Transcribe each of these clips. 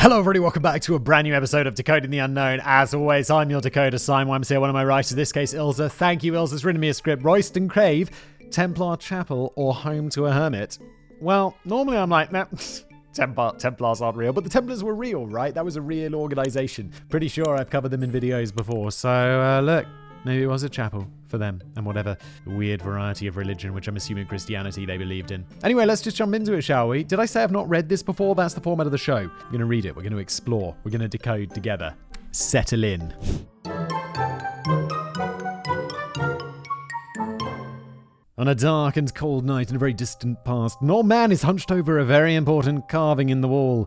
Hello, everybody. Welcome back to a brand new episode of Decoding the Unknown. As always, I'm your decoder, Simon I'm here, one of my writers, in this case, Ilza. Thank you, Ilza's written me a script. Royston Crave, Templar Chapel, or Home to a Hermit. Well, normally I'm like, nah, Templar, Templars aren't real, but the Templars were real, right? That was a real organization. Pretty sure I've covered them in videos before. So, uh, look, maybe it was a chapel for them and whatever weird variety of religion, which I'm assuming Christianity they believed in. Anyway, let's just jump into it, shall we? Did I say I've not read this before? That's the format of the show. We're going to read it, we're going to explore, we're going to decode together. Settle in. On a dark and cold night in a very distant past, an old man is hunched over a very important carving in the wall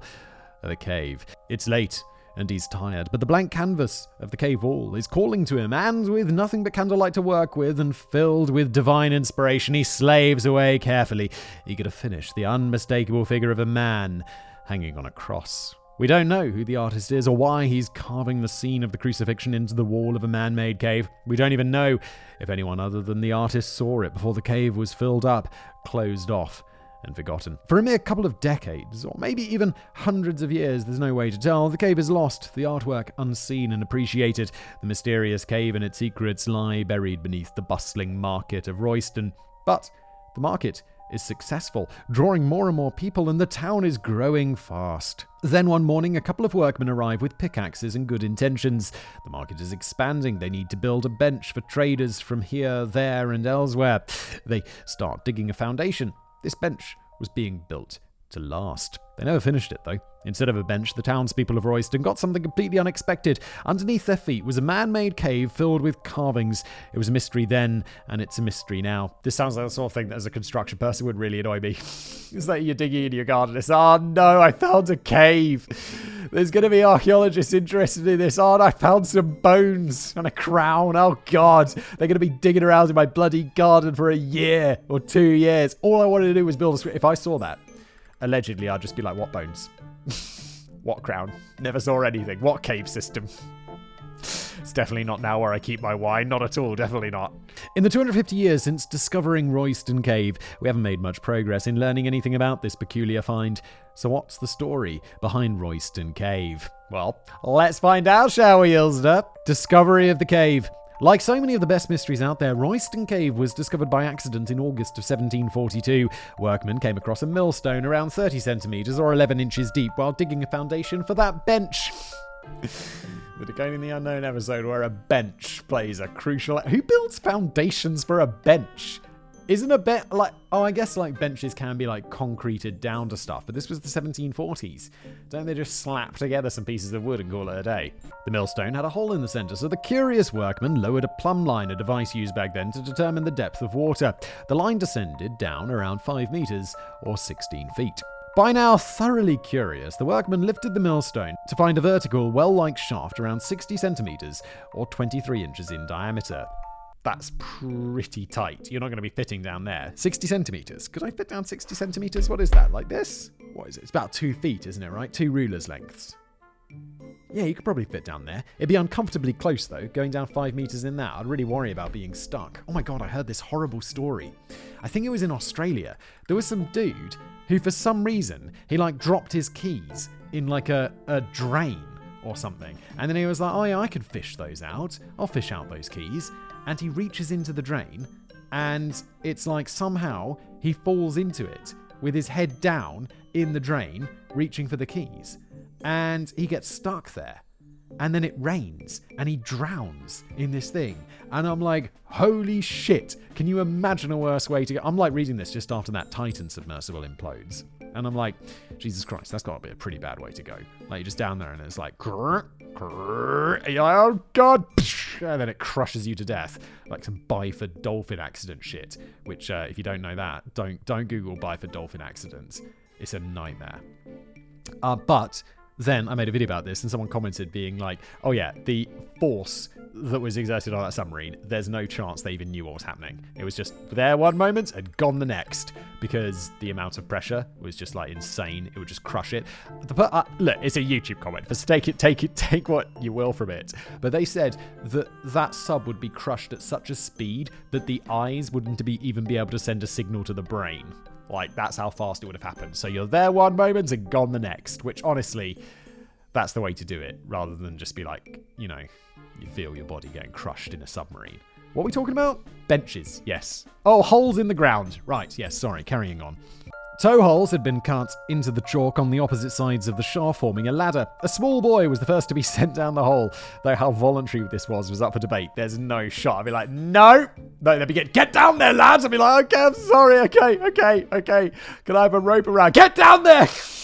of a cave. It's late, and he's tired, but the blank canvas of the cave wall is calling to him, and with nothing but candlelight to work with and filled with divine inspiration, he slaves away carefully, eager to finish the unmistakable figure of a man hanging on a cross. We don't know who the artist is or why he's carving the scene of the crucifixion into the wall of a man made cave. We don't even know if anyone other than the artist saw it before the cave was filled up, closed off, and forgotten. For a mere couple of decades, or maybe even hundreds of years, there's no way to tell. The cave is lost, the artwork unseen and appreciated. The mysterious cave and its secrets lie buried beneath the bustling market of Royston. But the market is successful, drawing more and more people, and the town is growing fast. Then one morning, a couple of workmen arrive with pickaxes and good intentions. The market is expanding. They need to build a bench for traders from here, there, and elsewhere. They start digging a foundation. This bench was being built to last. They never finished it, though. Instead of a bench, the townspeople of Royston got something completely unexpected. Underneath their feet was a man made cave filled with carvings. It was a mystery then, and it's a mystery now. This sounds like the sort of thing that, as a construction person, would really annoy me. it's like you're digging in your garden. It's, oh no, I found a cave. There's going to be archaeologists interested in this. Oh, I found some bones and a crown. Oh god, they're going to be digging around in my bloody garden for a year or two years. All I wanted to do was build a. If I saw that, allegedly, I'd just be like, what bones? what crown? Never saw anything. What cave system? It's definitely not now where I keep my wine. Not at all. Definitely not. In the 250 years since discovering Royston Cave, we haven't made much progress in learning anything about this peculiar find. So, what's the story behind Royston Cave? Well, let's find out, shall we, Ilzda? Discovery of the cave. Like so many of the best mysteries out there, Royston Cave was discovered by accident in August of 1742. Workmen came across a millstone around 30 centimetres or 11 inches deep while digging a foundation for that bench. the Decoding the Unknown episode where a bench plays a crucial. Who builds foundations for a bench? Isn't a bit like oh I guess like benches can be like concreted down to stuff, but this was the 1740s. Don't they just slap together some pieces of wood and call it a day? The millstone had a hole in the center, so the curious workman lowered a plumb line, a device used back then to determine the depth of water. The line descended down around 5 meters or 16 feet. By now thoroughly curious, the workman lifted the millstone to find a vertical, well like shaft around 60 centimeters or 23 inches in diameter. That's pretty tight. You're not going to be fitting down there. 60 centimeters. Could I fit down 60 centimeters? What is that? Like this? What is it? It's about two feet, isn't it, right? Two rulers' lengths. Yeah, you could probably fit down there. It'd be uncomfortably close, though, going down five meters in that. I'd really worry about being stuck. Oh my god, I heard this horrible story. I think it was in Australia. There was some dude who, for some reason, he like dropped his keys in like a, a drain or something. And then he was like, oh yeah, I could fish those out. I'll fish out those keys and he reaches into the drain, and it's like somehow he falls into it with his head down in the drain, reaching for the keys. And he gets stuck there. And then it rains and he drowns in this thing. And I'm like, holy shit. Can you imagine a worse way to go? I'm like reading this just after that Titan submersible implodes. And I'm like, Jesus Christ, that's got to be a pretty bad way to go. Like, you're just down there and it's like, oh God. And then it crushes you to death, like some Byford dolphin accident shit. Which, uh, if you don't know that, don't don't Google Byford dolphin accidents. It's a nightmare. Uh, but then I made a video about this, and someone commented being like, "Oh yeah, the force that was exerted on that submarine. There's no chance they even knew what was happening. It was just there one moment and gone the next because the amount of pressure was just like insane. It would just crush it. The, uh, look, it's a YouTube comment. For take it, take it, take what you will from it. But they said that that sub would be crushed at such a speed that the eyes wouldn't be even be able to send a signal to the brain. Like, that's how fast it would have happened. So you're there one moment and gone the next, which honestly, That's the way to do it, rather than just be like, you know, you feel your body getting crushed in a submarine. What are we talking about? Benches, yes. Oh, holes in the ground. Right, yes, sorry, carrying on. Toe holes had been cut into the chalk on the opposite sides of the shaft, forming a ladder. A small boy was the first to be sent down the hole, though how voluntary this was was up for debate. There's no shot. I'd be like, no! No, they'd be get, get down there, lads! I'd be like, okay, I'm sorry, okay, okay, okay. Can I have a rope around? Get down there!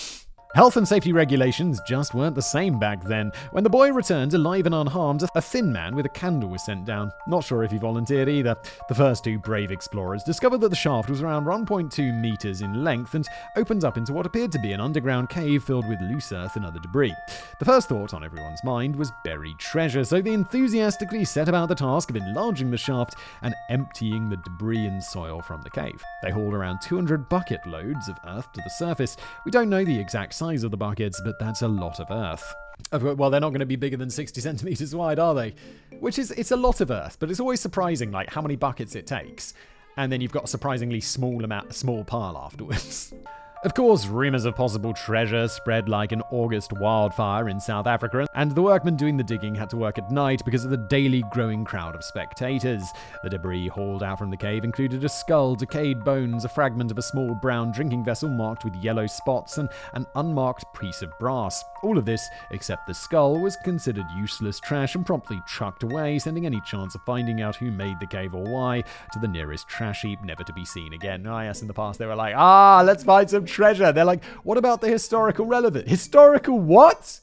Health and safety regulations just weren't the same back then. When the boy returned alive and unharmed, a thin man with a candle was sent down. Not sure if he volunteered either. The first two brave explorers discovered that the shaft was around 1.2 meters in length and opened up into what appeared to be an underground cave filled with loose earth and other debris. The first thought on everyone's mind was buried treasure, so they enthusiastically set about the task of enlarging the shaft and emptying the debris and soil from the cave. They hauled around 200 bucket loads of earth to the surface. We don't know the exact size of the buckets, but that's a lot of earth. Well, they're not going to be bigger than 60 centimeters wide, are they? Which is, it's a lot of earth, but it's always surprising, like, how many buckets it takes. And then you've got a surprisingly small amount, small pile afterwards. Of course, rumours of possible treasure spread like an August wildfire in South Africa, and the workmen doing the digging had to work at night because of the daily growing crowd of spectators. The debris hauled out from the cave included a skull, decayed bones, a fragment of a small brown drinking vessel marked with yellow spots, and an unmarked piece of brass. All of this, except the skull, was considered useless trash and promptly chucked away, sending any chance of finding out who made the cave or why to the nearest trash heap, never to be seen again. I yes, in the past they were like, ah, let's find some treasure. They're like, what about the historical relevant? Historical what?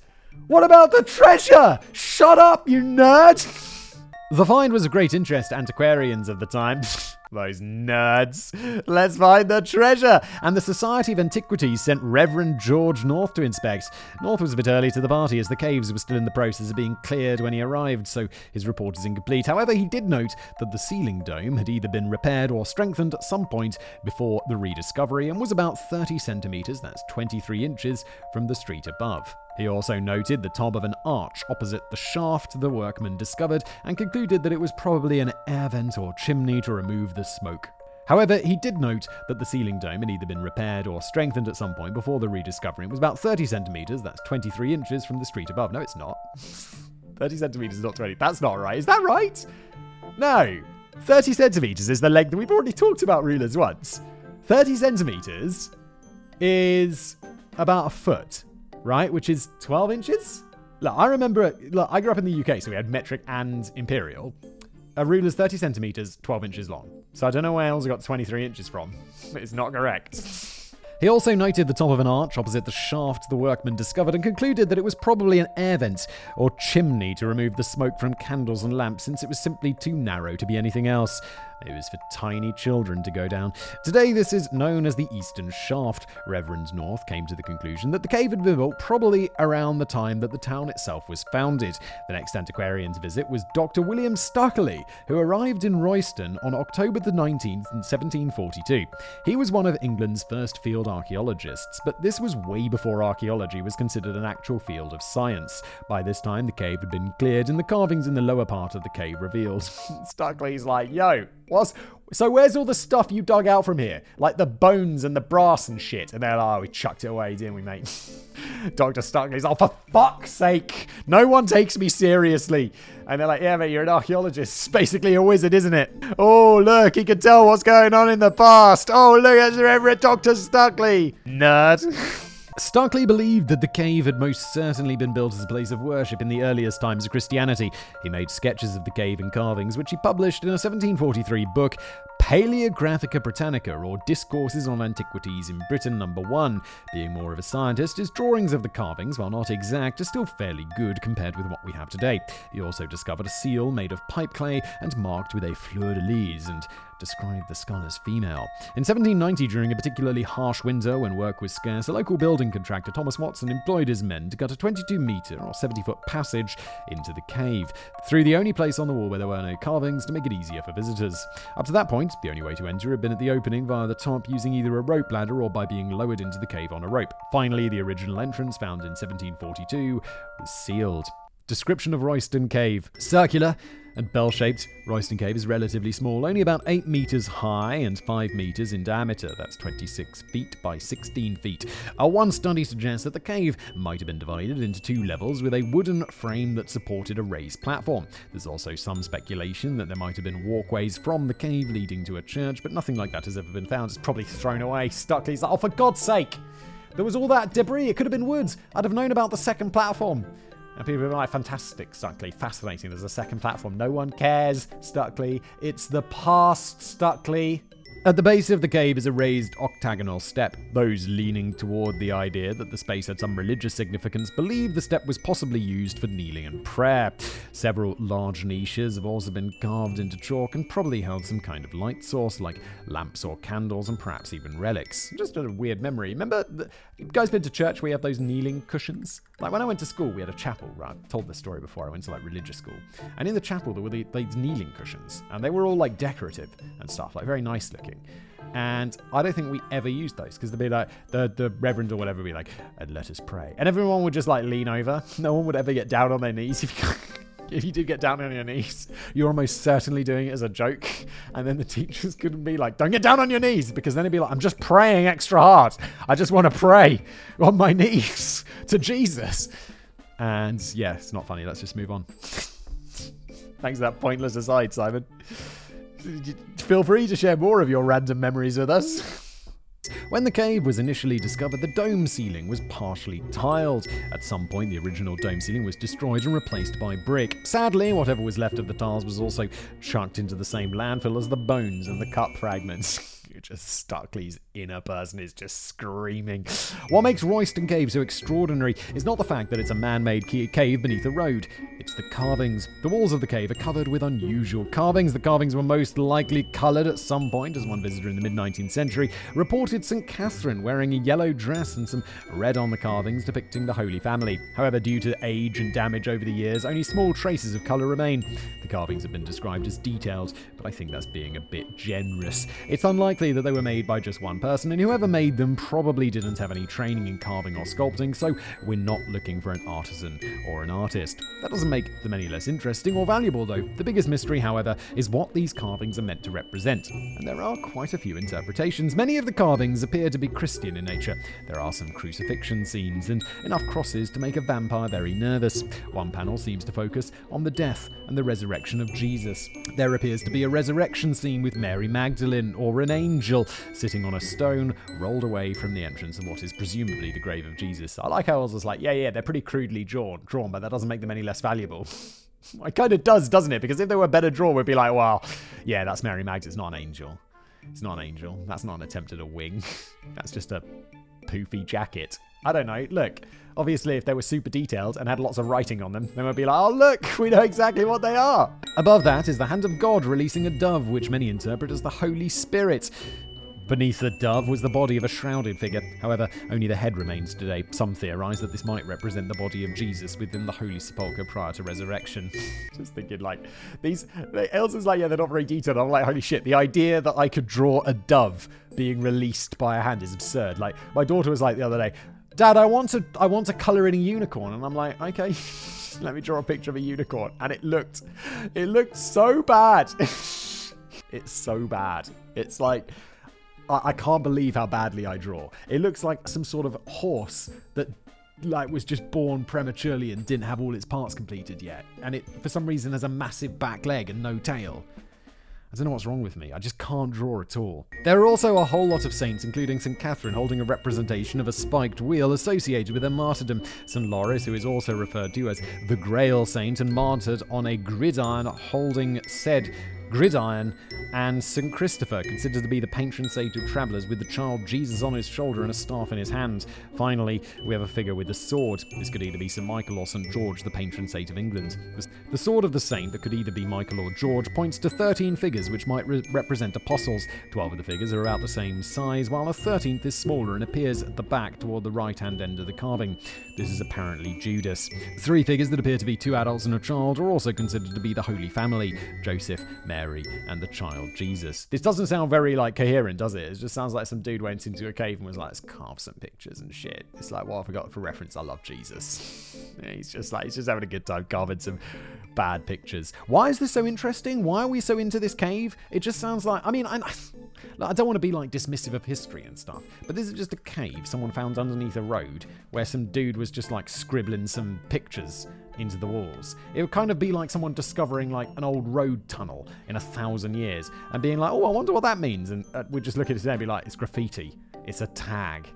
What about the treasure? Shut up, you nerd! The find was of great interest to antiquarians of the time. Those nerds. Let's find the treasure. And the Society of Antiquities sent Reverend George North to inspect. North was a bit early to the party as the caves were still in the process of being cleared when he arrived, so his report is incomplete. However, he did note that the ceiling dome had either been repaired or strengthened at some point before the rediscovery and was about 30 centimeters, that's 23 inches, from the street above. He also noted the top of an arch opposite the shaft the workmen discovered and concluded that it was probably an air vent or chimney to remove the smoke. However, he did note that the ceiling dome had either been repaired or strengthened at some point before the rediscovery. It was about 30 centimeters, that's 23 inches from the street above. No, it's not. 30 centimeters is not 20. That's not right. Is that right? No. 30 centimeters is the length. We've already talked about rulers once. 30 centimeters is about a foot right? Which is 12 inches? Look, I remember, look, I grew up in the UK, so we had metric and imperial. A ruler's 30 centimeters, 12 inches long. So I don't know where else I got 23 inches from. It's not correct. He also noted the top of an arch opposite the shaft the workmen discovered and concluded that it was probably an air vent or chimney to remove the smoke from candles and lamps since it was simply too narrow to be anything else. It was for tiny children to go down. Today, this is known as the Eastern Shaft. Reverend North came to the conclusion that the cave had been built probably around the time that the town itself was founded. The next antiquarian to visit was Dr. William Stukeley, who arrived in Royston on October the 19th, 1742. He was one of England's first field archaeologists, but this was way before archaeology was considered an actual field of science. By this time, the cave had been cleared and the carvings in the lower part of the cave revealed. Stukeley's like, yo, What's so? Where's all the stuff you dug out from here, like the bones and the brass and shit? And they're like, oh, we chucked it away, didn't we, mate? Doctor Stukeley's, oh, for fuck's sake! No one takes me seriously. And they're like, yeah, mate, you're an archaeologist. It's basically a wizard, isn't it? Oh, look, he can tell what's going on in the past. Oh, look, it's Reverend Doctor Stukeley. nerd. Stukeley believed that the cave had most certainly been built as a place of worship in the earliest times of Christianity. He made sketches of the cave and carvings, which he published in a 1743 book, Palaeographia Britannica, or Discourses on Antiquities in Britain, number one. Being more of a scientist, his drawings of the carvings, while not exact, are still fairly good compared with what we have today. He also discovered a seal made of pipe clay and marked with a fleur de lis, and described the skull as female. In 1790, during a particularly harsh winter when work was scarce, a local building contractor, Thomas Watson, employed his men to cut a 22 metre or 70 foot passage into the cave, through the only place on the wall where there were no carvings to make it easier for visitors. Up to that point, the only way to enter had been at the opening via the top using either a rope ladder or by being lowered into the cave on a rope. Finally, the original entrance, found in 1742, was sealed. Description of Royston Cave. Circular, and bell shaped, Royston Cave is relatively small, only about 8 metres high and 5 metres in diameter. That's 26 feet by 16 feet. Uh, one study suggests that the cave might have been divided into two levels with a wooden frame that supported a raised platform. There's also some speculation that there might have been walkways from the cave leading to a church, but nothing like that has ever been found. It's probably thrown away. Stukeley's like, oh, for God's sake! There was all that debris. It could have been woods. I'd have known about the second platform. And people are like, fantastic, Stukeley, fascinating. There's a second platform. No one cares, Stukeley. It's the past, Stukeley. At the base of the cave is a raised octagonal step. Those leaning toward the idea that the space had some religious significance believe the step was possibly used for kneeling and prayer. Several large niches have also been carved into chalk and probably held some kind of light source, like lamps or candles, and perhaps even relics. Just a weird memory. Remember, the, you guys been to church where you have those kneeling cushions? Like when I went to school, we had a chapel. Right? I've told this story before. I went to like religious school, and in the chapel there were the, kneeling cushions, and they were all like decorative and stuff, like very nice looking. And I don't think we ever used those because they'd be like, the, the reverend or whatever would be like, and let us pray. And everyone would just like lean over. No one would ever get down on their knees. If you, if you did get down on your knees, you're almost certainly doing it as a joke. And then the teachers couldn't be like, don't get down on your knees because then it'd be like, I'm just praying extra hard. I just want to pray on my knees to Jesus. And yeah, it's not funny. Let's just move on. Thanks for that pointless aside, Simon. Feel free to share more of your random memories with us. When the cave was initially discovered, the dome ceiling was partially tiled. At some point, the original dome ceiling was destroyed and replaced by brick. Sadly, whatever was left of the tiles was also chucked into the same landfill as the bones and the cup fragments. just Stukeley's inner person is just screaming. What makes Royston Cave so extraordinary is not the fact that it's a man made cave beneath a road, it's the carvings. The walls of the cave are covered with unusual carvings. The carvings were most likely coloured at some point, as one visitor in the mid 19th century reported St. Catherine wearing a yellow dress and some red on the carvings depicting the Holy Family. However, due to age and damage over the years, only small traces of colour remain. The carvings have been described as detailed, but I think that's being a bit generous. It's unlikely that they were made by just one person, and whoever made them probably didn't have any training in carving or sculpting, so we're not looking for an artisan or an artist. That doesn't make them any less interesting or valuable, though. The biggest mystery, however, is what these carvings are meant to represent, and there are quite a few interpretations. Many of the carvings appear to be Christian in nature. There are some crucifixion scenes and enough crosses to make a vampire very nervous. One panel seems to focus on the death and the resurrection of Jesus. There appears to be a resurrection scene with Mary Magdalene or an angel sitting on a stone rolled away from the entrance of what is presumably the grave of Jesus. I like how I was like, yeah, yeah, they're pretty crudely drawn, drawn, but that doesn't make them any less valuable. it kind of does, doesn't it? Because if they were better drawn, we'd be like, well, yeah, that's Mary Magdalene. It's not an angel. It's not an angel. That's not an attempt at a wing. That's just a poofy jacket. I don't know. Look, obviously, if they were super detailed and had lots of writing on them, they would be like, oh, look, we know exactly what they are. Above that is the hand of God releasing a dove, which many interpret as the Holy Spirit. Beneath the dove was the body of a shrouded figure. However, only the head remains today. Some theorize that this might represent the body of Jesus within the Holy Sepulchre prior to resurrection. Just thinking, like, these. Elsa's like, yeah, they're not very detailed. I'm like, holy shit, the idea that I could draw a dove being released by a hand is absurd. Like, my daughter was like the other day, Dad, I want to, I want to color in a unicorn, and I'm like, okay, let me draw a picture of a unicorn, and it looked, it looked so bad. it's so bad. It's like I, I can't believe how badly I draw. It looks like some sort of horse that like was just born prematurely and didn't have all its parts completed yet. And it for some reason has a massive back leg and no tail. I don't know what's wrong with me. I just can't draw at all. There are also a whole lot of saints, including St. Catherine, holding a representation of a spiked wheel associated with her martyrdom. St. Lawrence, who is also referred to as the Grail Saint and martyred on a gridiron holding said gridiron, and St. Christopher, considered to be the patron saint of travellers with the child Jesus on his shoulder and a staff in his hand. Finally, we have a figure with a sword. This could either be St. Michael or St. George, the patron saint of England. The sword of the saint, that could either be Michael or George, points to 13 figures which might re- represent apostles. 12 of the figures are about the same size, while the 13th is smaller and appears at the back toward the right hand end of the carving. This is apparently Judas. Three figures that appear to be two adults and a child are also considered to be the Holy Family Joseph, Mary, Mary and the child Jesus. This doesn't sound very like coherent, does it? It just sounds like some dude went into a cave and was like, let's carve some pictures and shit. It's like, well, I forgot for reference, I love Jesus. Yeah, he's just like, he's just having a good time carving some bad pictures. Why is this so interesting? Why are we so into this cave? It just sounds like, I mean, I, I don't want to be like dismissive of history and stuff, but this is just a cave someone found underneath a road where some dude was just like scribbling some pictures into the walls. It would kind of be like someone discovering like an old road tunnel in a thousand years and being like, oh, I wonder what that means. And uh, we'd just look at it and be like, it's graffiti, it's a tag.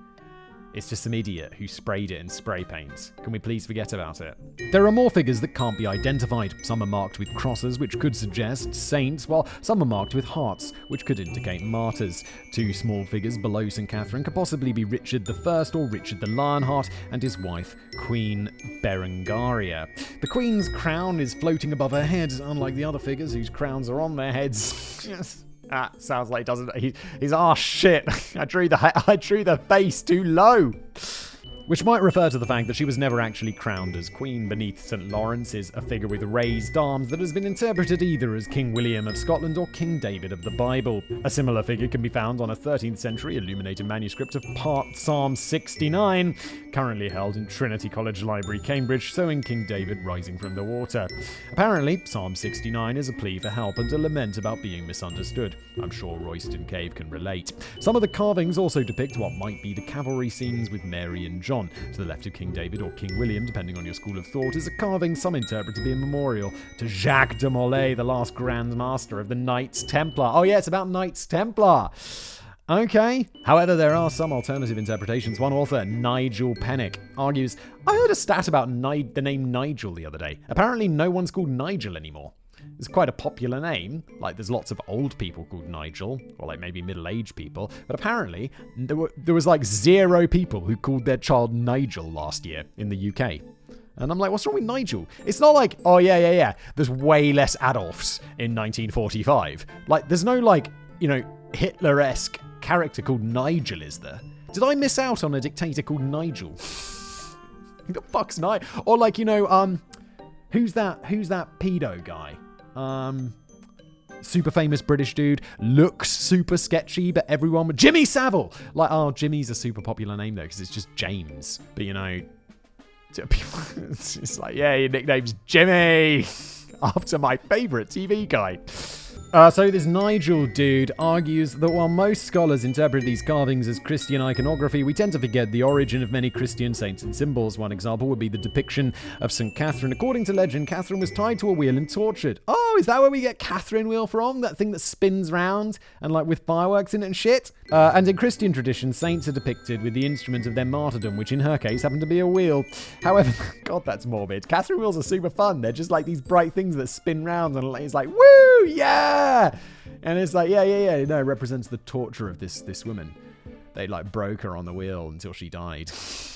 It's just some idiot who sprayed it in spray paint. Can we please forget about it? There are more figures that can't be identified. Some are marked with crosses, which could suggest saints, while some are marked with hearts, which could indicate martyrs. Two small figures below St. Catherine could possibly be Richard I or Richard the Lionheart and his wife, Queen Berengaria. The Queen's crown is floating above her head, unlike the other figures whose crowns are on their heads. yes. Ah, sounds like he doesn't. He, he's ah oh, shit. I drew the I drew the base too low. Which might refer to the fact that she was never actually crowned as queen beneath St. Lawrence is a figure with raised arms that has been interpreted either as King William of Scotland or King David of the Bible. A similar figure can be found on a 13th century illuminated manuscript of part Psalm 69, currently held in Trinity College Library, Cambridge, showing King David rising from the water. Apparently, Psalm 69 is a plea for help and a lament about being misunderstood. I'm sure Royston Cave can relate. Some of the carvings also depict what might be the cavalry scenes with Mary and John. To the left of King David or King William, depending on your school of thought, is a carving some interpret to be a memorial to Jacques de Molay, the last Grand Master of the Knights Templar. Oh, yeah, it's about Knights Templar. Okay. However, there are some alternative interpretations. One author, Nigel Pennick, argues I heard a stat about Ni- the name Nigel the other day. Apparently, no one's called Nigel anymore. It's quite a popular name. Like, there's lots of old people called Nigel, or like maybe middle aged people. But apparently, there, were, there was like zero people who called their child Nigel last year in the UK. And I'm like, what's wrong with Nigel? It's not like, oh, yeah, yeah, yeah. There's way less Adolfs in 1945. Like, there's no, like, you know, Hitler esque character called Nigel, is there? Did I miss out on a dictator called Nigel? the fuck's Nigel? Or like, you know, um, who's that? Who's that pedo guy? Um, super famous British dude, looks super sketchy, but everyone Jimmy Savile. Like, oh, Jimmy's a super popular name though because it's just James. But you know, it's like, yeah, your nickname's Jimmy after my favorite TV guy. Uh, so this Nigel dude argues that while most scholars interpret these carvings as Christian iconography, we tend to forget the origin of many Christian saints and symbols. One example would be the depiction of St. Catherine. According to legend, Catherine was tied to a wheel and tortured. Oh, is that where we get Catherine wheel from? That thing that spins round and like with fireworks in it and shit? Uh, and in Christian tradition, saints are depicted with the instrument of their martyrdom, which in her case happened to be a wheel. However, God, that's morbid. Catherine wheels are super fun. They're just like these bright things that spin round and it's like, woo, yeah! And it's like, yeah, yeah, yeah. No, it represents the torture of this this woman. They like broke her on the wheel until she died.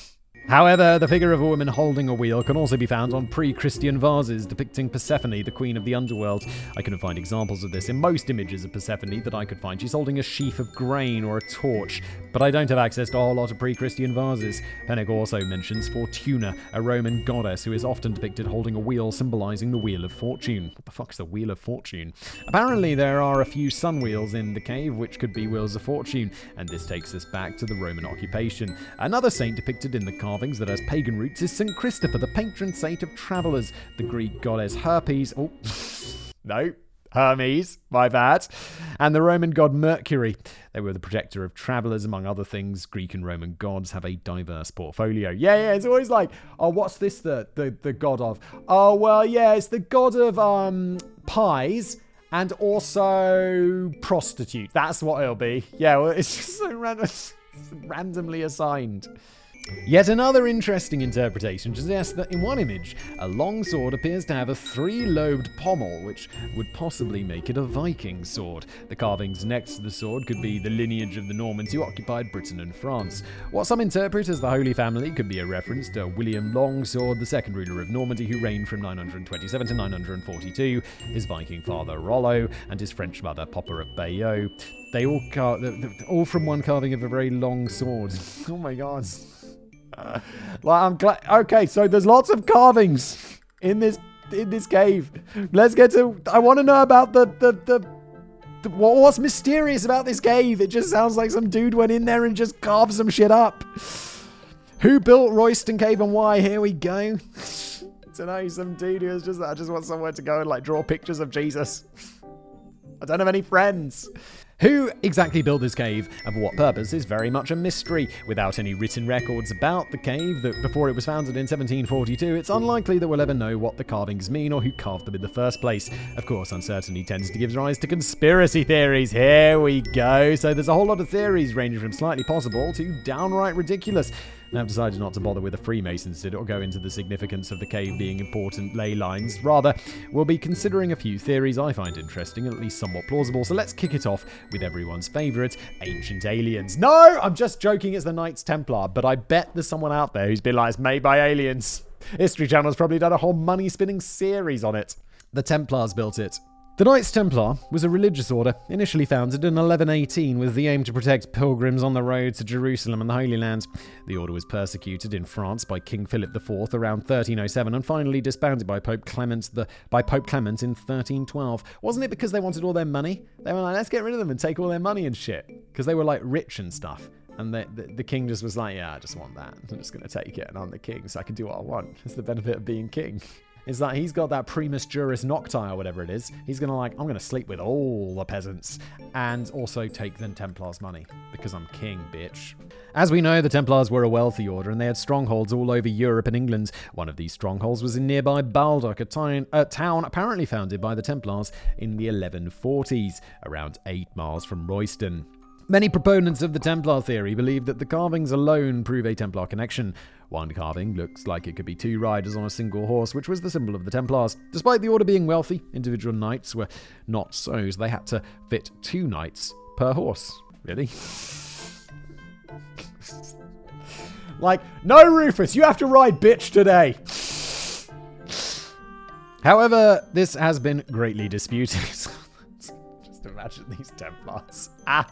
However, the figure of a woman holding a wheel can also be found on pre Christian vases depicting Persephone, the queen of the underworld. I couldn't find examples of this in most images of Persephone that I could find. She's holding a sheaf of grain or a torch, but I don't have access to a whole lot of pre Christian vases. Pennick also mentions Fortuna, a Roman goddess who is often depicted holding a wheel symbolizing the Wheel of Fortune. What the fuck's the Wheel of Fortune? Apparently, there are a few sun wheels in the cave, which could be Wheels of Fortune, and this takes us back to the Roman occupation. Another saint depicted in the carvings that has pagan roots is St. Christopher, the patron saint of travellers. The Greek goddess Herpes. Oh, no. Hermes, my bad, and the Roman god Mercury. They were the protector of travelers, among other things. Greek and Roman gods have a diverse portfolio. Yeah, yeah, it's always like, oh, what's this the the, the god of? Oh, well, yeah, it's the god of um pies and also prostitute. That's what it'll be. Yeah, well, it's just so random, randomly assigned. Yet another interesting interpretation suggests that in one image, a long sword appears to have a three lobed pommel, which would possibly make it a Viking sword. The carvings next to the sword could be the lineage of the Normans who occupied Britain and France. What some interpret as the Holy Family could be a reference to William Longsword, the second ruler of Normandy who reigned from 927 to 942, his Viking father Rollo, and his French mother Poppa of Bayeux. They all, car- all from one carving of a very long sword. oh my god. well, I'm glad. Okay, so there's lots of carvings in this in this cave? Let's get to. I want to know about the the the. the what, what's mysterious about this cave? It just sounds like some dude went in there and just carved some shit up. Who built Royston Cave and why? Here we go. to know some dude who was just I just want somewhere to go and like draw pictures of Jesus. I don't have any friends. Who exactly built this cave and for what purpose is very much a mystery. Without any written records about the cave that before it was founded in 1742, it's unlikely that we'll ever know what the carvings mean or who carved them in the first place. Of course, uncertainty tends to give rise to conspiracy theories. Here we go. So there's a whole lot of theories ranging from slightly possible to downright ridiculous and have decided not to bother with the Freemasons did or go into the significance of the cave being important ley lines. Rather, we'll be considering a few theories I find interesting and at least somewhat plausible. So let's kick it off with everyone's favourite, ancient aliens. No, I'm just joking, it's the Knights Templar, but I bet there's someone out there who's been like, it's made by aliens. History Channel's probably done a whole money spinning series on it. The Templars built it. The Knights Templar was a religious order initially founded in 1118 with the aim to protect pilgrims on the road to Jerusalem and the Holy Land. The order was persecuted in France by King Philip IV around 1307 and finally disbanded by Pope Clement the, by Pope Clement in 1312. Wasn't it because they wanted all their money? They were like, let's get rid of them and take all their money and shit because they were like rich and stuff. And the, the, the, king just was like, yeah, I just want that. I'm just going to take it and I'm the king, so I can do what I want. It's the benefit of being king is that he's got that primus juris nocti or whatever it is. He's gonna like, I'm gonna sleep with all the peasants and also take the Templars' money because I'm king, bitch. As we know, the Templars were a wealthy order and they had strongholds all over Europe and England. One of these strongholds was in nearby Baldock, a town apparently founded by the Templars in the 1140s, around 8 miles from Royston. Many proponents of the Templar theory believe that the carvings alone prove a Templar connection. One carving looks like it could be two riders on a single horse, which was the symbol of the Templars. Despite the order being wealthy, individual knights were not so, so they had to fit two knights per horse. Really? like, no, Rufus, you have to ride bitch today. However, this has been greatly disputed. Just imagine these Templars. Ah.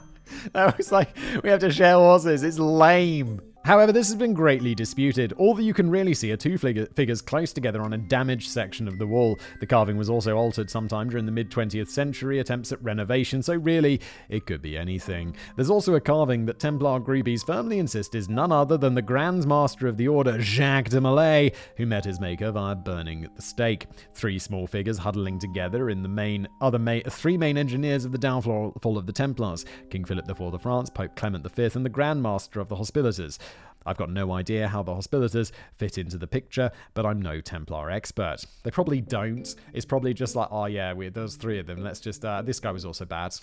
that was like, we have to share horses. It's lame. However, this has been greatly disputed. All that you can really see are two figures close together on a damaged section of the wall. The carving was also altered sometime during the mid 20th century, attempts at renovation, so really, it could be anything. There's also a carving that Templar groupies firmly insist is none other than the Grand Master of the Order, Jacques de Molay, who met his maker via burning at the stake. Three small figures huddling together in the main other ma- three main engineers of the downfall of the Templars King Philip IV of France, Pope Clement V, and the Grand Master of the Hospitallers. I've got no idea how the Hospitallers fit into the picture, but I'm no Templar expert. They probably don't. It's probably just like, oh yeah, we, there's three of them. Let's just, uh, this guy was also bad.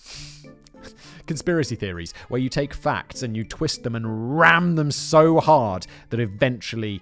Conspiracy theories, where you take facts and you twist them and ram them so hard that eventually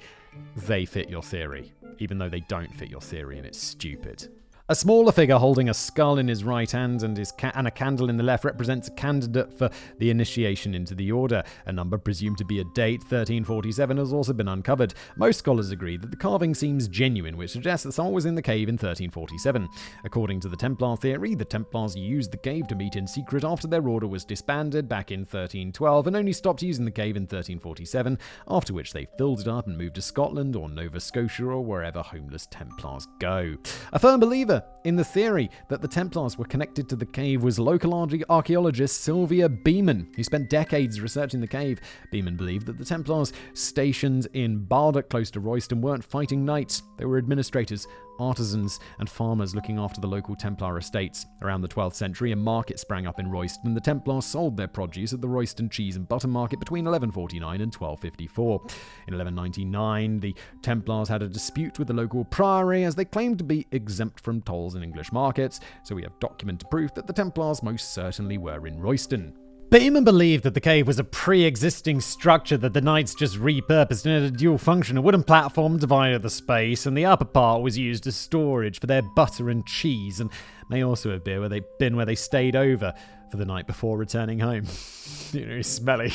they fit your theory, even though they don't fit your theory and it's stupid. A smaller figure holding a skull in his right hand and, his ca- and a candle in the left represents a candidate for the initiation into the order. A number presumed to be a date, 1347, has also been uncovered. Most scholars agree that the carving seems genuine, which suggests that someone was in the cave in 1347. According to the Templar theory, the Templars used the cave to meet in secret after their order was disbanded back in 1312 and only stopped using the cave in 1347, after which they filled it up and moved to Scotland or Nova Scotia or wherever homeless Templars go. A firm believer in the theory that the Templars were connected to the cave was local archaeologist Sylvia Beamon, who spent decades researching the cave. Beamon believed that the Templars stationed in Baldock close to Royston weren't fighting knights, they were administrators artisans, and farmers looking after the local Templar estates. Around the 12th century, a market sprang up in Royston, and the Templars sold their produce at the Royston Cheese and Butter Market between 1149 and 1254. In 1199, the Templars had a dispute with the local priory as they claimed to be exempt from tolls in English markets, so we have document proof that the Templars most certainly were in Royston. Beamon believed that the cave was a pre existing structure that the Knights just repurposed and had a dual function. A wooden platform divided the space, and the upper part was used as storage for their butter and cheese, and may also have been where they, been where they stayed over for the night before returning home. you know, smelly.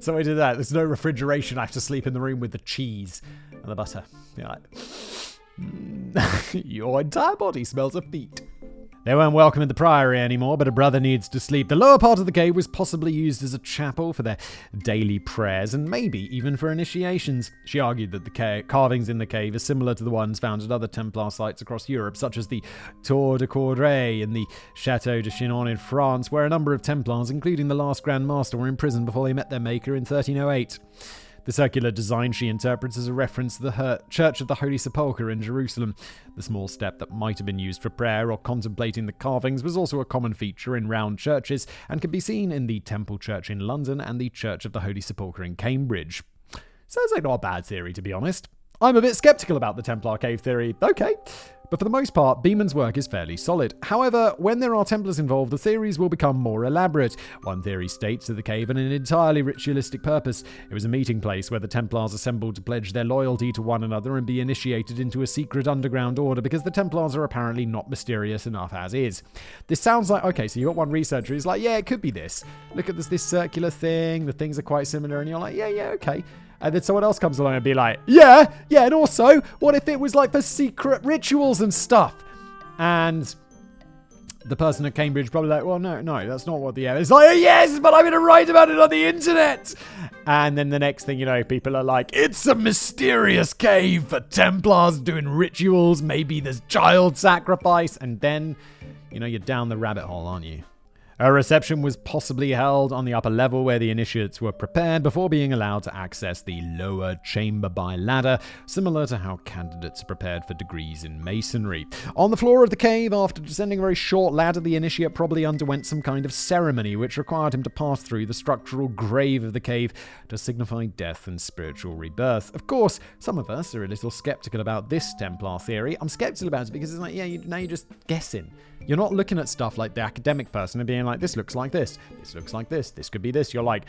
So I did that. There's no refrigeration. I have to sleep in the room with the cheese and the butter. You're like, your entire body smells of feet. They weren't welcome in the priory anymore, but a brother needs to sleep. The lower part of the cave was possibly used as a chapel for their daily prayers and maybe even for initiations. She argued that the ca- carvings in the cave are similar to the ones found at other Templar sites across Europe, such as the Tour de Coudray and the Chateau de Chinon in France, where a number of Templars, including the last Grand Master, were imprisoned before they met their maker in 1308. The circular design she interprets as a reference to the Church of the Holy Sepulchre in Jerusalem. The small step that might have been used for prayer or contemplating the carvings was also a common feature in round churches and can be seen in the Temple Church in London and the Church of the Holy Sepulchre in Cambridge. Sounds like not a bad theory, to be honest. I'm a bit skeptical about the Templar cave theory. Okay. But for the most part, Beamon's work is fairly solid. However, when there are Templars involved, the theories will become more elaborate. One theory states that the cave had an entirely ritualistic purpose. It was a meeting place where the Templars assembled to pledge their loyalty to one another and be initiated into a secret underground order because the Templars are apparently not mysterious enough as is. This sounds like okay, so you got one researcher who's like, yeah, it could be this. Look at this this circular thing, the things are quite similar, and you're like, yeah, yeah, okay. And then someone else comes along and be like, yeah, yeah, and also, what if it was like for secret rituals and stuff? And the person at Cambridge probably like, well, no, no, that's not what the It's like, oh, yes, but I'm going to write about it on the internet. And then the next thing you know, people are like, it's a mysterious cave for Templars doing rituals. Maybe there's child sacrifice. And then, you know, you're down the rabbit hole, aren't you? A reception was possibly held on the upper level where the initiates were prepared before being allowed to access the lower chamber by ladder, similar to how candidates are prepared for degrees in masonry. On the floor of the cave, after descending a very short ladder, the initiate probably underwent some kind of ceremony which required him to pass through the structural grave of the cave to signify death and spiritual rebirth. Of course, some of us are a little skeptical about this Templar theory. I'm skeptical about it because it's like, yeah, you, now you're just guessing. You're not looking at stuff like the academic person and being like, this looks like this, this looks like this, this could be this. You're like,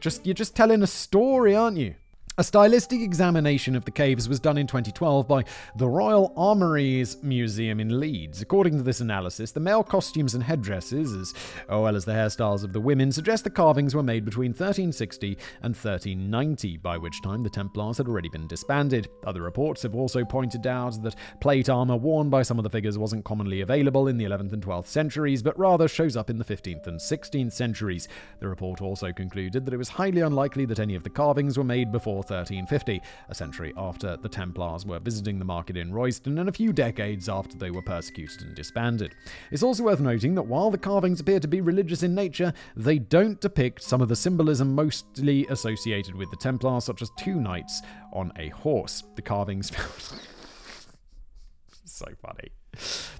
just you're just telling a story, aren't you? A stylistic examination of the caves was done in 2012 by the Royal Armouries Museum in Leeds. According to this analysis, the male costumes and headdresses, as oh, well as the hairstyles of the women, suggest the carvings were made between 1360 and 1390, by which time the Templars had already been disbanded. Other reports have also pointed out that plate armour worn by some of the figures wasn't commonly available in the 11th and 12th centuries, but rather shows up in the 15th and 16th centuries. The report also concluded that it was highly unlikely that any of the carvings were made before 1350, a century after the Templars were visiting the market in Royston and a few decades after they were persecuted and disbanded. It's also worth noting that while the carvings appear to be religious in nature, they don't depict some of the symbolism mostly associated with the Templars, such as two knights on a horse. The carvings so funny.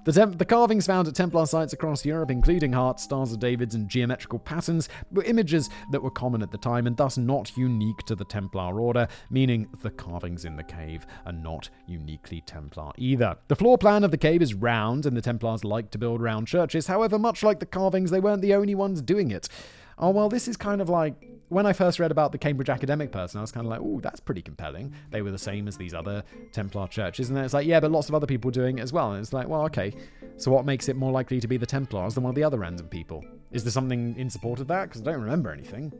The, temp- the, carvings found at Templar sites across Europe, including hearts, stars of Davids, and geometrical patterns, were images that were common at the time and thus not unique to the Templar order, meaning the carvings in the cave are not uniquely Templar either. The floor plan of the cave is round, and the Templars like to build round churches. However, much like the carvings, they weren't the only ones doing it. Oh, well, this is kind of like when I first read about the Cambridge academic person, I was kind of like, oh, that's pretty compelling. They were the same as these other Templar churches. And then it's like, yeah, but lots of other people doing it as well. And it's like, well, okay. So what makes it more likely to be the Templars than one of the other random people? Is there something in support of that? Because I don't remember anything.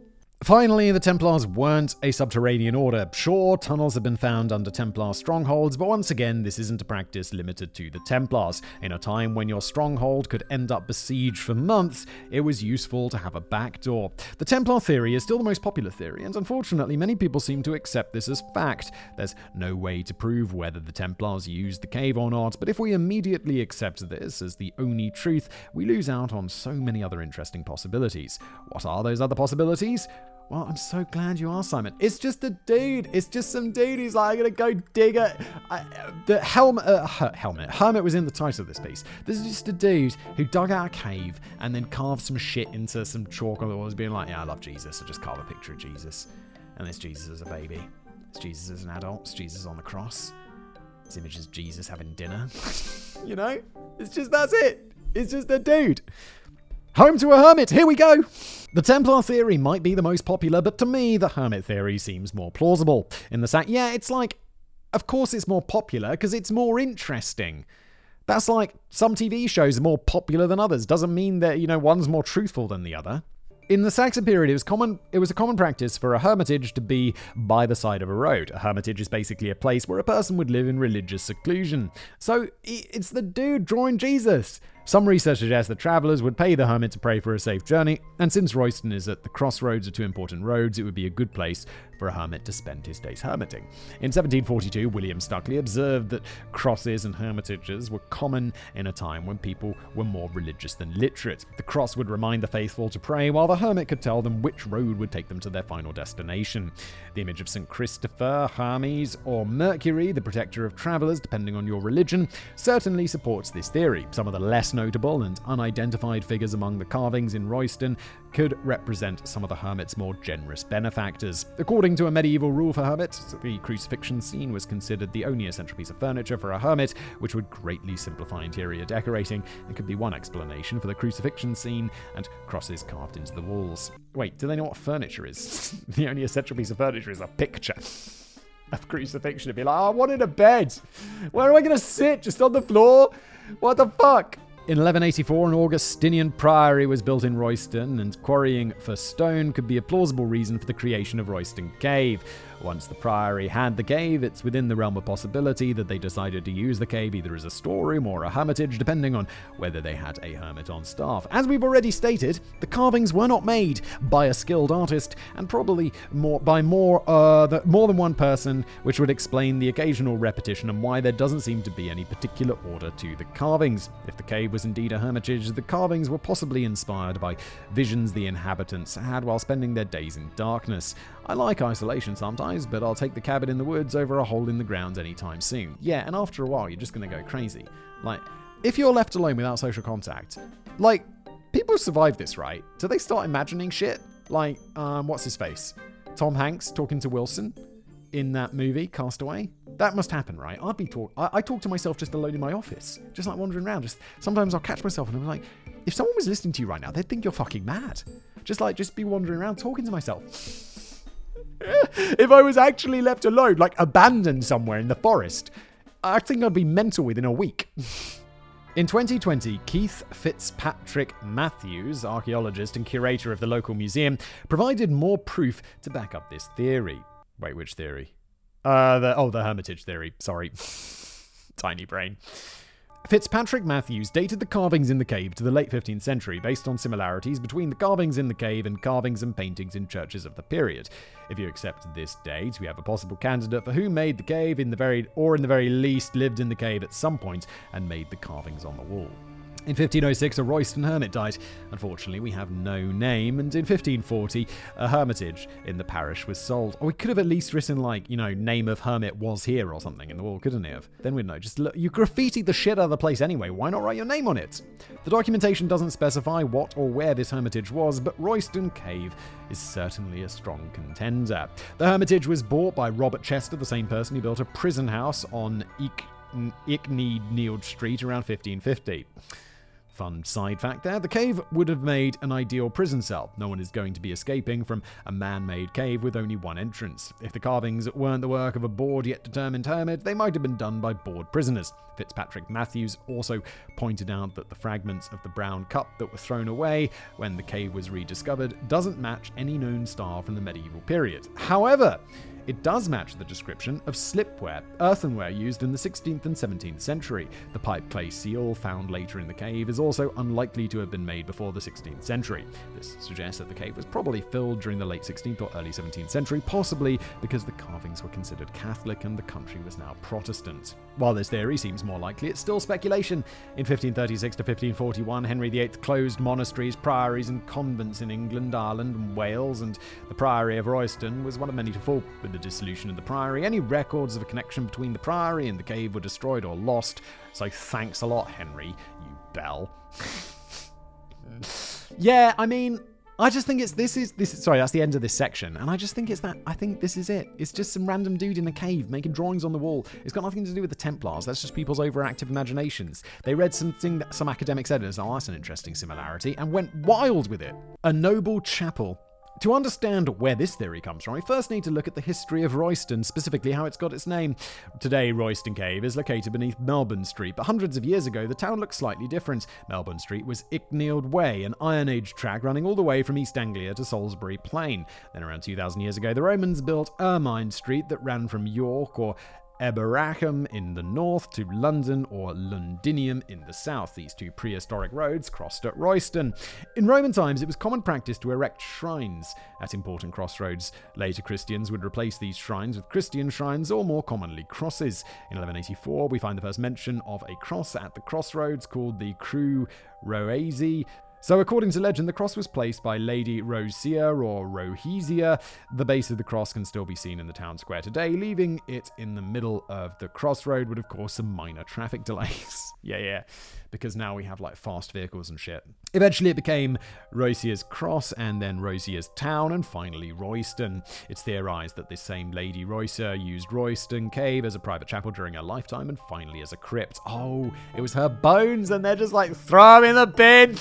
Finally, the Templars weren't a subterranean order. Sure, tunnels have been found under Templar strongholds, but once again, this isn't a practice limited to the Templars. In a time when your stronghold could end up besieged for months, it was useful to have a back door. The Templar theory is still the most popular theory, and unfortunately, many people seem to accept this as fact. There's no way to prove whether the Templars used the cave or not, but if we immediately accept this as the only truth, we lose out on so many other interesting possibilities. What are those other possibilities? Well, I'm so glad you are, Simon. It's just a dude. It's just some dude who's like, I'm gonna go dig it. the helmet, uh, helmet, hermit was in the title of this piece. This is just a dude who dug out a cave and then carved some shit into some chalk on the walls, being like, yeah, I love Jesus. So just carve a picture of Jesus, and it's Jesus as a baby. It's Jesus as an adult. It's Jesus on the cross. This image is Jesus having dinner. you know, it's just that's it. It's just a dude. Home to a hermit. Here we go. The Templar theory might be the most popular, but to me, the Hermit theory seems more plausible. In the fact, yeah, it's like, of course it's more popular because it's more interesting. That's like some TV shows are more popular than others. Doesn't mean that, you know, one's more truthful than the other. In the Saxon period, it was common. It was a common practice for a hermitage to be by the side of a road. A hermitage is basically a place where a person would live in religious seclusion. So it's the dude drawing Jesus. Some research suggests that travellers would pay the hermit to pray for a safe journey, and since Royston is at the crossroads of two important roads, it would be a good place for a hermit to spend his days hermiting. In 1742, William Stukeley observed that crosses and hermitages were common in a time when people were more religious than literate. The cross would remind the faithful to pray, while the hermit could tell them which road would take them to their final destination. The image of St. Christopher, Hermes, or Mercury, the protector of travellers, depending on your religion, certainly supports this theory. Some of the less notable and unidentified figures among the carvings in Royston could represent some of the hermit's more generous benefactors. According to a medieval rule for hermits, the crucifixion scene was considered the only essential piece of furniture for a hermit, which would greatly simplify interior decorating and could be one explanation for the crucifixion scene and crosses carved into the walls. Wait, do they know what furniture is? the only essential piece of furniture is a picture of crucifixion. It'd be like, oh, I wanted a bed. Where am I going to sit? Just on the floor? What the fuck? In 1184, an Augustinian priory was built in Royston, and quarrying for stone could be a plausible reason for the creation of Royston Cave. Once the Priory had the cave, it's within the realm of possibility that they decided to use the cave either as a storeroom or a hermitage, depending on whether they had a hermit on staff. As we've already stated, the carvings were not made by a skilled artist, and probably more by more uh, the, more than one person, which would explain the occasional repetition and why there doesn't seem to be any particular order to the carvings. If the cave was indeed a hermitage, the carvings were possibly inspired by visions the inhabitants had while spending their days in darkness. I like isolation sometimes, but I'll take the cabin in the woods over a hole in the ground anytime soon. Yeah, and after a while, you're just gonna go crazy. Like, if you're left alone without social contact, like, people survive this, right? Do they start imagining shit? Like, um, what's his face? Tom Hanks talking to Wilson in that movie, Castaway? That must happen, right? I'd be talk. I, I talk to myself just alone in my office, just like wandering around. Just sometimes I'll catch myself and I'm like, if someone was listening to you right now, they'd think you're fucking mad. Just like just be wandering around talking to myself. If I was actually left alone, like abandoned somewhere in the forest, I think I'd be mental within a week. In 2020, Keith Fitzpatrick Matthews, archaeologist and curator of the local museum, provided more proof to back up this theory. Wait, which theory? Uh, the, oh, the Hermitage theory. Sorry. Tiny brain. Fitzpatrick Matthews dated the carvings in the cave to the late 15th century based on similarities between the carvings in the cave and carvings and paintings in churches of the period. If you accept this date, we have a possible candidate for who made the cave in the very or in the very least lived in the cave at some point and made the carvings on the wall. In 1506, a Royston hermit died. Unfortunately, we have no name, and in 1540, a hermitage in the parish was sold. Or we could have at least written, like, you know, name of hermit was here or something in the wall, couldn't it have? Then we'd know. Just look, you graffitied the shit out of the place anyway, why not write your name on it? The documentation doesn't specify what or where this hermitage was, but Royston Cave is certainly a strong contender. The hermitage was bought by Robert Chester, the same person who built a prison house on Icknield Street around 1550. Fun side fact there the cave would have made an ideal prison cell. No one is going to be escaping from a man made cave with only one entrance. If the carvings weren't the work of a bored yet determined hermit, they might have been done by bored prisoners. Fitzpatrick Matthews also pointed out that the fragments of the brown cup that were thrown away when the cave was rediscovered doesn't match any known star from the medieval period. However, it does match the description of slipware, earthenware used in the 16th and 17th century. The pipe clay seal found later in the cave is also unlikely to have been made before the 16th century. This suggests that the cave was probably filled during the late 16th or early 17th century, possibly because the carvings were considered Catholic and the country was now Protestant. While this theory seems more likely, it's still speculation. In 1536 to 1541, Henry VIII closed monasteries, priories, and convents in England, Ireland, and Wales, and the Priory of Royston was one of many to fall. With the dissolution of the Priory, any records of a connection between the Priory and the cave were destroyed or lost. So thanks a lot, Henry, you bell. yeah, I mean, I just think it's this is this is sorry, that's the end of this section. And I just think it's that I think this is it. It's just some random dude in a cave making drawings on the wall. It's got nothing to do with the Templars. That's just people's overactive imaginations. They read something that some academics said oh, that's an interesting similarity, and went wild with it. A noble chapel to understand where this theory comes from, we first need to look at the history of Royston, specifically how it's got its name. Today, Royston Cave is located beneath Melbourn Street, but hundreds of years ago, the town looked slightly different. Melbourn Street was Icknield Way, an Iron Age track running all the way from East Anglia to Salisbury Plain. Then, around 2,000 years ago, the Romans built Ermine Street that ran from York or Eboracum in the north to London or Londinium in the south. These two prehistoric roads crossed at Royston. In Roman times, it was common practice to erect shrines at important crossroads. Later Christians would replace these shrines with Christian shrines or more commonly crosses. In 1184, we find the first mention of a cross at the crossroads called the Cru Roesi. So, according to legend, the cross was placed by Lady Roisia or Rohesia. The base of the cross can still be seen in the town square today. Leaving it in the middle of the crossroad would, of course, some minor traffic delays. yeah, yeah, because now we have like fast vehicles and shit. Eventually, it became Roisia's Cross and then Roisia's Town and finally Royston. It's theorized that this same Lady Roisia used Royston Cave as a private chapel during her lifetime and finally as a crypt. Oh, it was her bones and they're just like, throw them in the bin!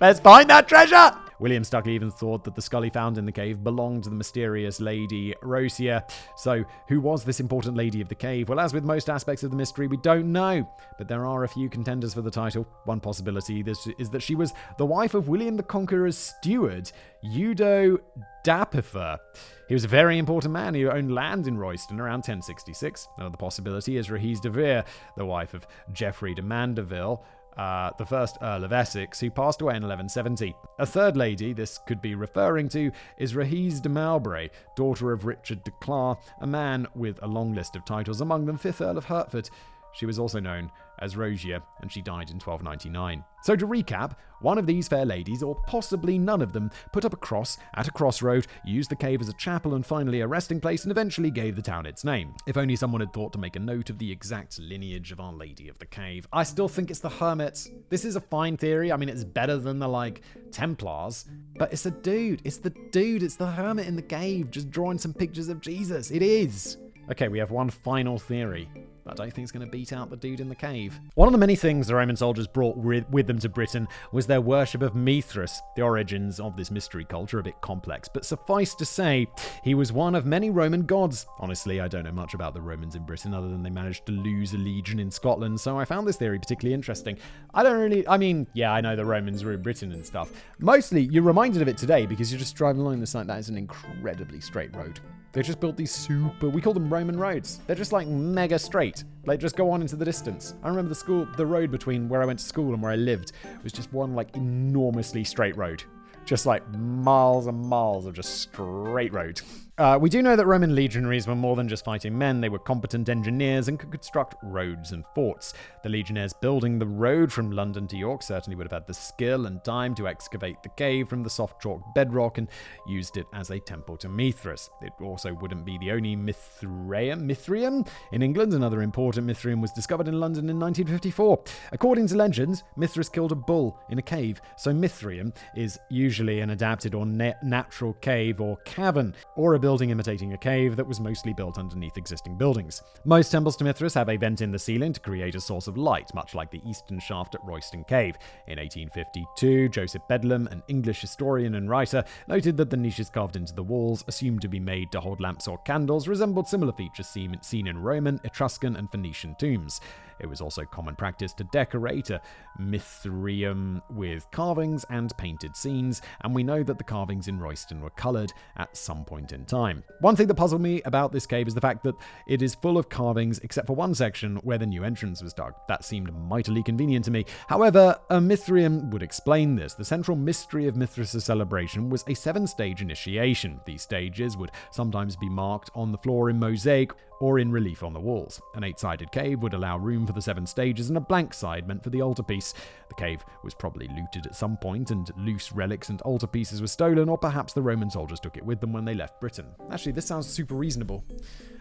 Let's find that treasure! William Stukeley even thought that the skull he found in the cave belonged to the mysterious Lady Roisia. So, who was this important lady of the cave? Well, as with most aspects of the mystery, we don't know. But there are a few contenders for the title. One possibility is that she was the wife of William the Conqueror's steward, Eudo Dapifer. He was a very important man who owned land in Royston around 1066. Another possibility is Rohese de Vere, the wife of Geoffrey de Mandeville, uh, the first Earl of Essex, who passed away in 1170. A third lady this could be referring to is Rohese de Mowbray, daughter of Richard de Clare, a man with a long list of titles, among them 5th Earl of Hertford. She was also known as Roisia, and she died in 1299. So, to recap, one of these fair ladies, or possibly none of them, put up a cross at a crossroad, used the cave as a chapel and finally a resting place, and eventually gave the town its name. If only someone had thought to make a note of the exact lineage of Our Lady of the Cave. I still think it's the Hermits. This is a fine theory. I mean, it's better than the, like, Templars, but it's a dude. It's the dude. It's the Hermit in the cave just drawing some pictures of Jesus. It is. Okay, we have one final theory. I don't think it's going to beat out the dude in the cave. One of the many things the Roman soldiers brought with them to Britain was their worship of Mithras. The origins of this mystery culture are a bit complex, but suffice to say, he was one of many Roman gods. Honestly, I don't know much about the Romans in Britain other than they managed to lose a legion in Scotland, so I found this theory particularly interesting. I don't really, I mean, yeah, I know the Romans were in Britain and stuff. Mostly, you're reminded of it today because you're just driving along the site that is an incredibly straight road. They just built these super, we call them Roman roads. They're just like mega straight. Like just go on into the distance. I remember the school, the road between where I went to school and where I lived was just one like enormously straight road. Just like miles and miles of just straight road. Uh, we do know that Roman legionaries were more than just fighting men, they were competent engineers and could construct roads and forts. The legionnaires building the road from London to York certainly would have had the skill and time to excavate the cave from the soft chalk bedrock and used it as a temple to Mithras. It also wouldn't be the only Mithraeum, Mithraeum in England. Another important Mithraeum was discovered in London in 1954. According to legends, Mithras killed a bull in a cave, so Mithraeum is usually an adapted or na- natural cave or cavern, or a building imitating a cave that was mostly built underneath existing buildings. Most temples to Mithras have a vent in the ceiling to create a source of light, much like the eastern shaft at Royston Cave. In 1852, Joseph Beldam, an English historian and writer, noted that the niches carved into the walls, assumed to be made to hold lamps or candles, resembled similar features seen in Roman, Etruscan, and Phoenician tombs. It was also common practice to decorate a mithraeum with carvings and painted scenes, and we know that the carvings in Royston were coloured at some point in time. One thing that puzzled me about this cave is the fact that it is full of carvings except for one section where the new entrance was dug. That seemed mightily convenient to me. However, a mithraeum would explain this. The central mystery of Mithras' celebration was a seven stage initiation. These stages would sometimes be marked on the floor in mosaic or in relief on the walls. An eight sided cave would allow room for the seven stages, and a blank side meant for the altarpiece. The cave was probably looted at some point, and loose relics and altarpieces were stolen, or perhaps the Roman soldiers took it with them when they left Britain. Actually, this sounds super reasonable.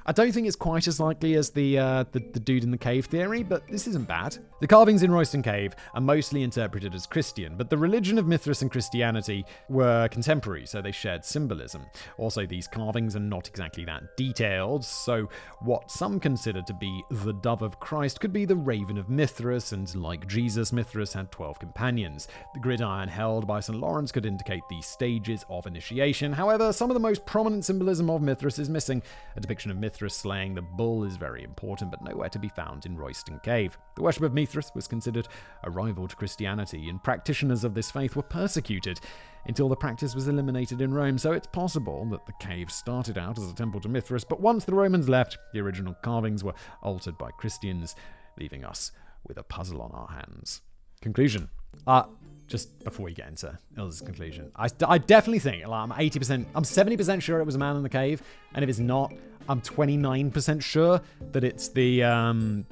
I don't think it's quite as likely as the, uh, the, the dude in the cave theory, but this isn't bad. The carvings in Royston Cave are mostly interpreted as Christian, but the religion of Mithras and Christianity were contemporary, so they shared symbolism. Also, these carvings are not exactly that detailed, so what some consider to be the dove of Christ could be the raven of Mithras, and like Jesus, Mithras had 12 companions. The gridiron held by St. Lawrence could indicate the stages of initiation. However, some of the most prominent symbolism of Mithras is missing. A depiction of Mithras Mithras slaying the bull is very important, but nowhere to be found in Royston Cave. The worship of Mithras was considered a rival to Christianity, and practitioners of this faith were persecuted. Until the practice was eliminated in Rome, so it's possible that the cave started out as a temple to Mithras, but once the Romans left, the original carvings were altered by Christians, leaving us with a puzzle on our hands. Conclusion. Uh, just before we get into Ilza's conclusion, I, I definitely think like, I'm 80%, I'm 70% sure it was a man in the cave, and if it's not, I'm 29% sure that it's the, um,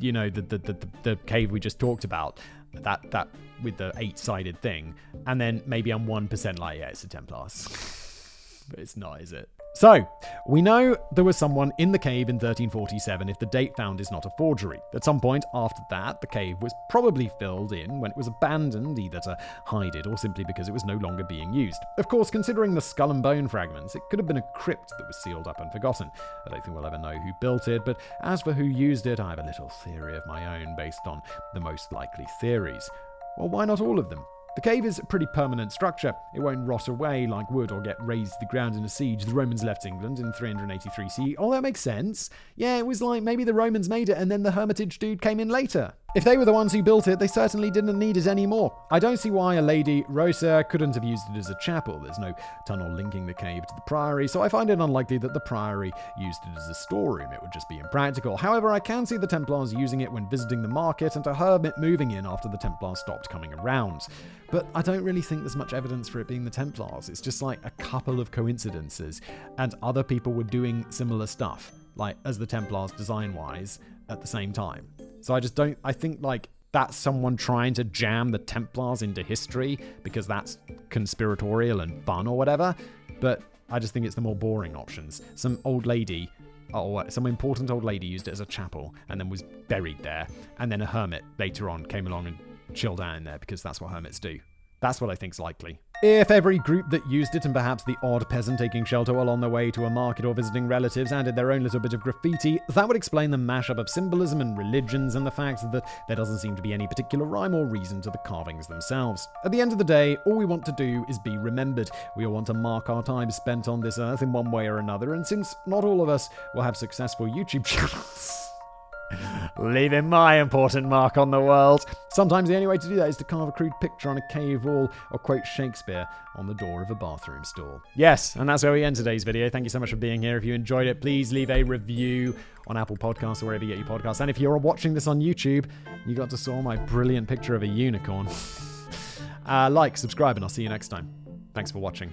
you know, the, the, the, the cave we just talked about, that, that with the eight sided thing, and then maybe I'm 1% like, yeah, it's the Templars. but it's not, is it? So, we know there was someone in the cave in 1347 if the date found is not a forgery. At some point after that, the cave was probably filled in when it was abandoned, either to hide it or simply because it was no longer being used. Of course, considering the skull and bone fragments, it could have been a crypt that was sealed up and forgotten. I don't think we'll ever know who built it, but as for who used it, I have a little theory of my own based on the most likely theories. Well, why not all of them? The cave is a pretty permanent structure. It won't rot away like wood or get razed to the ground in a siege. The Romans left England in 383 CE. Oh, that makes sense. Yeah, it was like maybe the Romans made it and then the Hermitage dude came in later. If they were the ones who built it, they certainly didn't need it anymore. I don't see why a lady, Rosa, couldn't have used it as a chapel. There's no tunnel linking the cave to the priory, so I find it unlikely that the priory used it as a storeroom. It would just be impractical. However, I can see the Templars using it when visiting the market and a hermit moving in after the Templars stopped coming around. But I don't really think there's much evidence for it being the Templars. It's just like a couple of coincidences, and other people were doing similar stuff, like as the Templars design wise, at the same time. So I just don't, I think like that's someone trying to jam the Templars into history because that's conspiratorial and fun or whatever. But I just think it's the more boring options. Some old lady oh, or some important old lady used it as a chapel and then was buried there. And then a hermit later on came along and chilled out in there because that's what hermits do. That's what I think's likely. If every group that used it and perhaps the odd peasant taking shelter while on their way to a market or visiting relatives added their own little bit of graffiti, that would explain the mashup of symbolism and religions and the fact that there doesn't seem to be any particular rhyme or reason to the carvings themselves. At the end of the day, all we want to do is be remembered. We all want to mark our time spent on this earth in one way or another, and since not all of us will have successful YouTube channels, leaving my important mark on the world. Sometimes the only way to do that is to carve a crude picture on a cave wall or quote Shakespeare on the door of a bathroom stall. Yes, and that's where we end today's video. Thank you so much for being here. If you enjoyed it, please leave a review on Apple Podcasts or wherever you get your podcasts. And if you're watching this on YouTube, you got to saw my brilliant picture of a unicorn. uh, like, subscribe, and I'll see you next time. Thanks for watching.